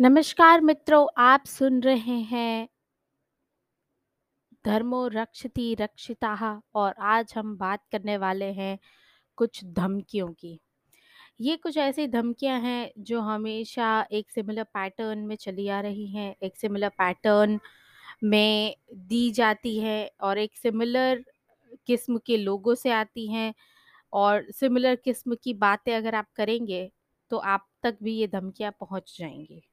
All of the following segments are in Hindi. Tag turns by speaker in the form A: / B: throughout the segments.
A: नमस्कार मित्रों, आप सुन रहे हैं धर्मो रक्षति रक्षिता और आज हम बात करने वाले हैं कुछ धमकियों की। ये कुछ ऐसी धमकियाँ हैं जो हमेशा एक सिमिलर पैटर्न में चली आ रही हैं, एक सिमिलर पैटर्न में दी जाती है और एक सिमिलर किस्म के लोगों से आती हैं और सिमिलर किस्म की बातें अगर आप करेंगे, तो आप तक भी ये धमकियाँ पहुँच जाएँगी।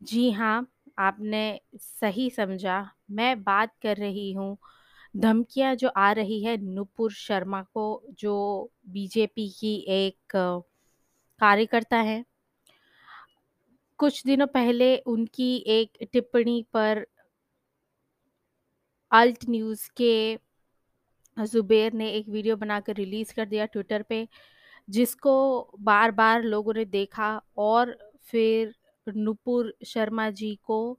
A: जी हाँ, आपने सही समझा। मैं बात कर रही हूँ धमकियाँ जो आ रही है नुपुर शर्मा को जो बीजेपी की एक कार्यकर्ता हैं। कुछ दिनों पहले उनकी एक टिप्पणी पर अल्ट न्यूज़ के ज़ुबैर ने एक वीडियो बनाकर रिलीज़ कर दिया ट्विटर पे, जिसको बार-बार लोगों ने देखा और फिर नुपुर शर्मा जी को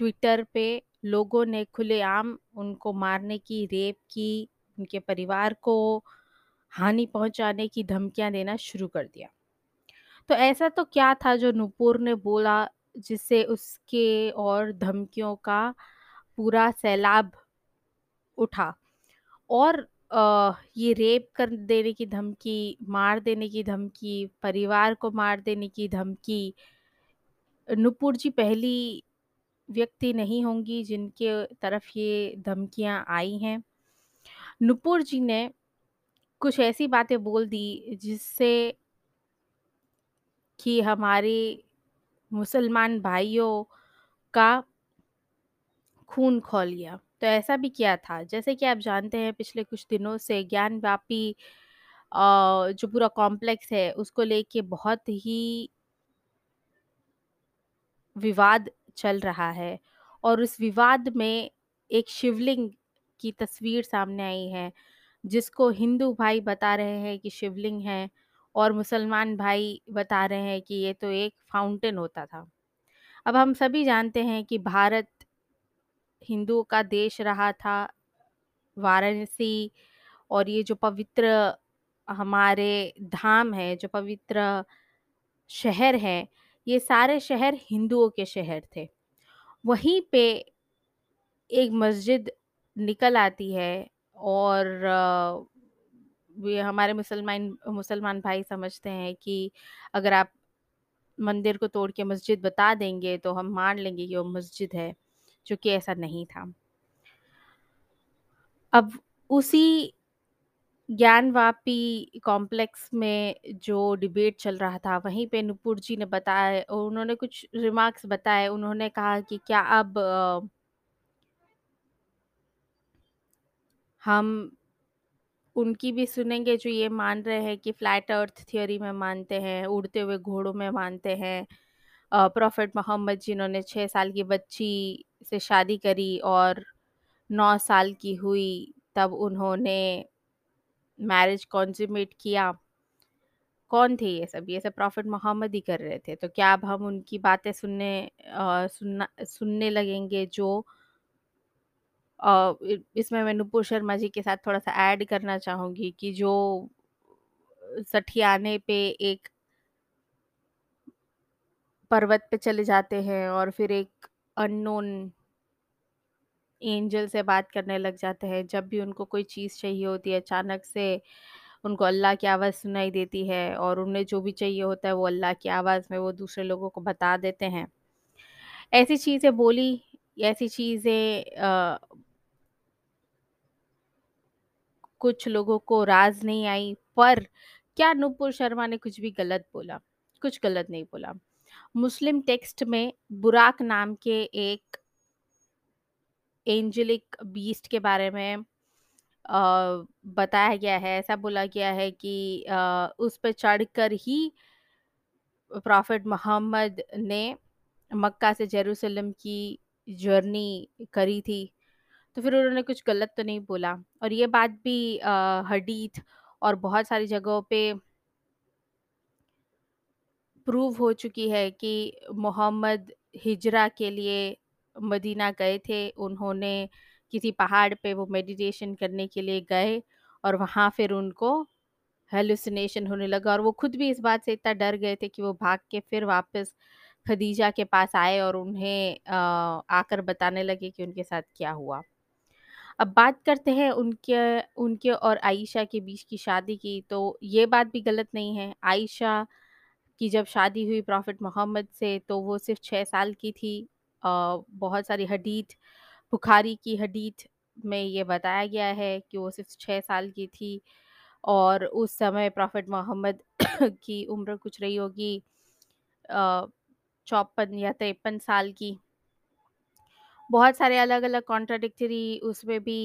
A: ट्विटर पे लोगों ने खुलेआम उनको मारने की, रेप की, उनके परिवार को हानि पहुँचाने की धमकियाँ देना शुरू कर दिया। तो ऐसा तो क्या था जो नुपुर ने बोला जिससे उसके और धमकियों का पूरा सैलाब उठा? और ये रेप कर देने की धमकी, मार देने की धमकी, परिवार को मार देने की धमकी, नुपुर जी पहली व्यक्ति नहीं होंगी जिनके तरफ़ ये धमकियाँ आई हैं। नुपुर जी ने कुछ ऐसी बातें बोल दी जिससे कि हमारे मुसलमान भाइयों का खून खौल गया। तो ऐसा भी किया था? जैसे कि आप जानते हैं पिछले कुछ दिनों से ज्ञानवापी अ, जो पूरा कॉम्प्लेक्स है उसको लेके बहुत ही विवाद चल रहा है और उस विवाद में एक शिवलिंग की तस्वीर सामने आई है, जिसको हिंदू भाई बता रहे हैं कि शिवलिंग है और मुसलमान भाई बता रहे हैं कि ये तो एक फाउंटेन होता था। अब हम सभी जानते हैं कि भारत हिंदुओं का देश रहा था, वाराणसी और ये जो पवित्र हमारे धाम है जो पवित्र शहर हैं, ये सारे शहर हिंदुओं के शहर थे। वहीं पे एक मस्जिद निकल आती है और ये हमारे मुसलमान मुसलमान भाई समझते हैं कि अगर आप मंदिर को तोड़ के मस्जिद बता देंगे तो हम मान लेंगे कि वो मस्जिद है, जो कि ऐसा नहीं था। अब उसी ज्ञानवापी कॉम्प्लेक्स में जो डिबेट चल रहा था, वहीं पे नुपुर जी ने बताया और उन्होंने कुछ रिमार्क्स बताए। उन्होंने कहा कि क्या अब हम उनकी भी सुनेंगे जो ये मान रहे हैं कि फ्लैट अर्थ थ्योरी में मानते हैं, उड़ते हुए घोड़ों में मानते हैं। प्रॉफ़ेट मोहम्मद जिन्होंने छः साल की बच्ची से शादी करी और नौ साल की हुई तब उन्होंने मैरिज कॉन्ज़्यूमेट किया। कौन थे ये सब? ये सब प्रॉफिट मोहम्मद ही कर रहे थे। तो क्या अब हम उनकी बातें सुनने अ, सुनना सुनने लगेंगे जो इसमें मैं नुपुर शर्मा जी के साथ थोड़ा-सा ऐड करना चाहूँगी कि जो सठियाने पे एक पर्वत पे चले जाते हैं और फिर एक अननोन एंजल से बात करने लग जाते हैं। जब भी उनको कोई चीज़ चाहिए होती है, अचानक से उनको अल्लाह की आवाज़ सुनाई देती है और उन्हें जो भी चाहिए होता है, वो अल्लाह की आवाज़ में वो दूसरे लोगों को बता देते हैं। ऐसी चीज़ें बोली, ऐसी चीज़ें कुछ लोगों को राज़ नहीं आई, पर क्या नुपुर शर्मा ने कुछ भी गलत बोला? कुछ गलत नहीं बोला। मुस्लिम टेक्स्ट में बुराक नाम के एक एंजेलिक बीस्ट के बारे में अ, बताया गया है, ऐसा बोला गया है कि अ, उस पे चढ़कर ही प्रॉफ़ेट मोहम्मद ने मक्का से जेरूसलम की जर्नी करी थी। तो फिर उन्होंने कुछ गलत तो नहीं बोला और ये बात भी हदीथ और बहुत सारी जगहों पे प्रूव हो चुकी है कि मोहम्मद हिजरा के लिए मदीना गए थे। उन्होंने किसी पहाड़ पे वो मेडिटेशन करने के लिए गए और वहाँ फिर उनको हैलुसिनेशन होने लगा और वो खुद भी इस बात से इतना डर गए थे कि वो भाग के फिर वापस खदीजा के पास आए और उन्हें आकर बताने लगे कि उनके साथ क्या हुआ। अब बात करते हैं उनके उनके और आयशा के बीच की शादी की, तो ये बात भी गलत नहीं है। आयशा की जब शादी हुई प्रॉफिट मोहम्मद से तो वो सिर्फ़ छः साल की थी। बहुत सारी हदीथ बुखारी की हदीथ में ये बताया गया है कि वो सिर्फ़ छः साल की थी और उस समय प्रॉफिट मोहम्मद की उम्र कुछ रही होगी 54 या 53 साल की। बहुत सारे अलग-अलग कॉन्ट्राडिक्टरी उसमें भी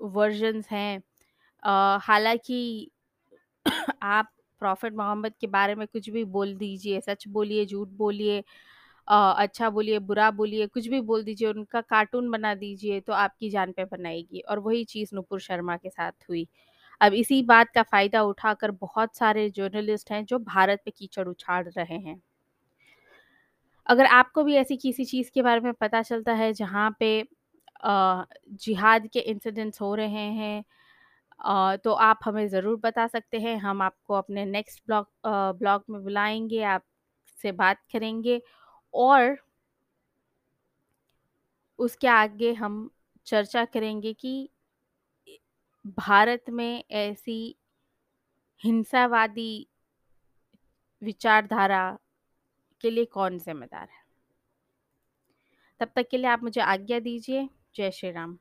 A: वर्ज़न्स हैं। हालाँकि आप प्रॉफिट मोहम्मद के बारे में कुछ भी बोल दीजिए, सच बोलिए, झूठ बोलिए अच्छा बोलिए, बुरा बोलिए, कुछ भी बोल दीजिए, उनका कार्टून बना दीजिए, तो आपकी जान पे बनाएगी और वही चीज़ नुपुर शर्मा के साथ हुई। अब इसी बात का फ़ायदा उठाकर बहुत सारे जर्नलिस्ट हैं जो भारत पे कीचड़ उछाल रहे हैं। अगर आपको भी ऐसी किसी चीज़ के बारे में पता चलता है जहाँ पे जिहाद के इंसिडेंट्स हो रहे हैं तो आप हमें ज़रूर बता सकते हैं। हम आपको अपने नेक्स्ट ब्लॉग ब्लॉग में बुलाएँगे, आपसे बात करेंगे और उसके आगे हम चर्चा करेंगे कि भारत में ऐसी हिंसावादी विचारधारा के लिए कौन ज़िम्मेदार है। तब तक के लिए आप मुझे आज्ञा दीजिए। जय श्री राम।